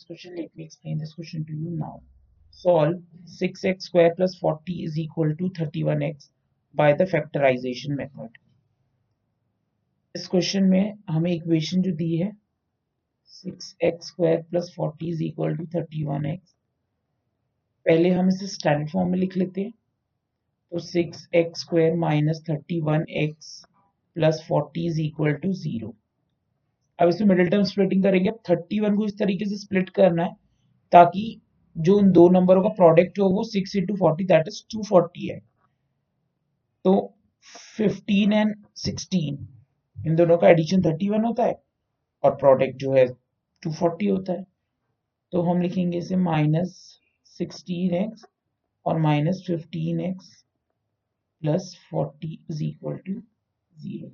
this question. Let me explain this question to you now. Solve 6x square plus 40 is equal to 31x by the factorization method. इस question में हमें equation जो दी है 6x square plus 40 is equal to 31x पहले हम इसे standard form में लिख लेते हैं तो 6x square minus 31x plus 40 is equal to zero अब इसमें मिडिल टर्म स्प्लिटिंग करेंगे। थर्टी वन को इस तरीके से स्प्लिट करना है ताकि जो उन दो नंबरों का प्रोडक्ट हो वो six into forty that is two forty है। तो फिफ्टीन एंड सिक्सटीन इन दोनों का एडिशन थर्टी वन होता है और प्रोडक्ट जो है टू फोर्टी होता है। तो हम लिखेंगे इसे माइनस सिक्सटीन एक्स और minus fifteen x plus forty is equal to zero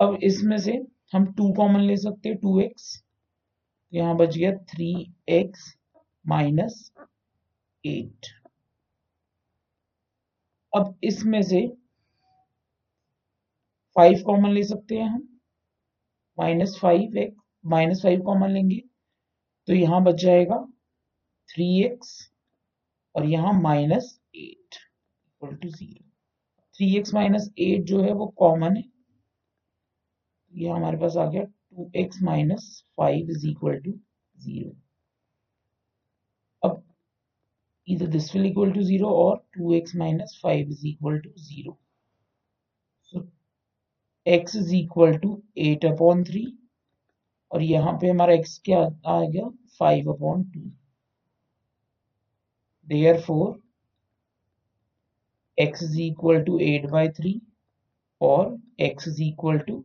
अब इसमें से हम टू कॉमन ले सकते हैं टू एक्स तो यहाँ बच गया थ्री एक्स माइनस एट अब इसमें से फाइव कॉमन ले सकते हैं हम minus five x minus five common लेंगे तो यहाँ बच जाएगा थ्री एक्स और यहाँ minus eight equal to zero three x minus eight जो है वो कॉमन है। ये हमारे पास आ गया two x minus five is equal to zero अब either this will equal to 0 or 2x minus 5 is equal to 0. So x is equal to 8 upon 3 और यहाँ पे हमारा x क्या आ गया 5 upon 2. Therefore x is equal to 8 by 3 or x is equal to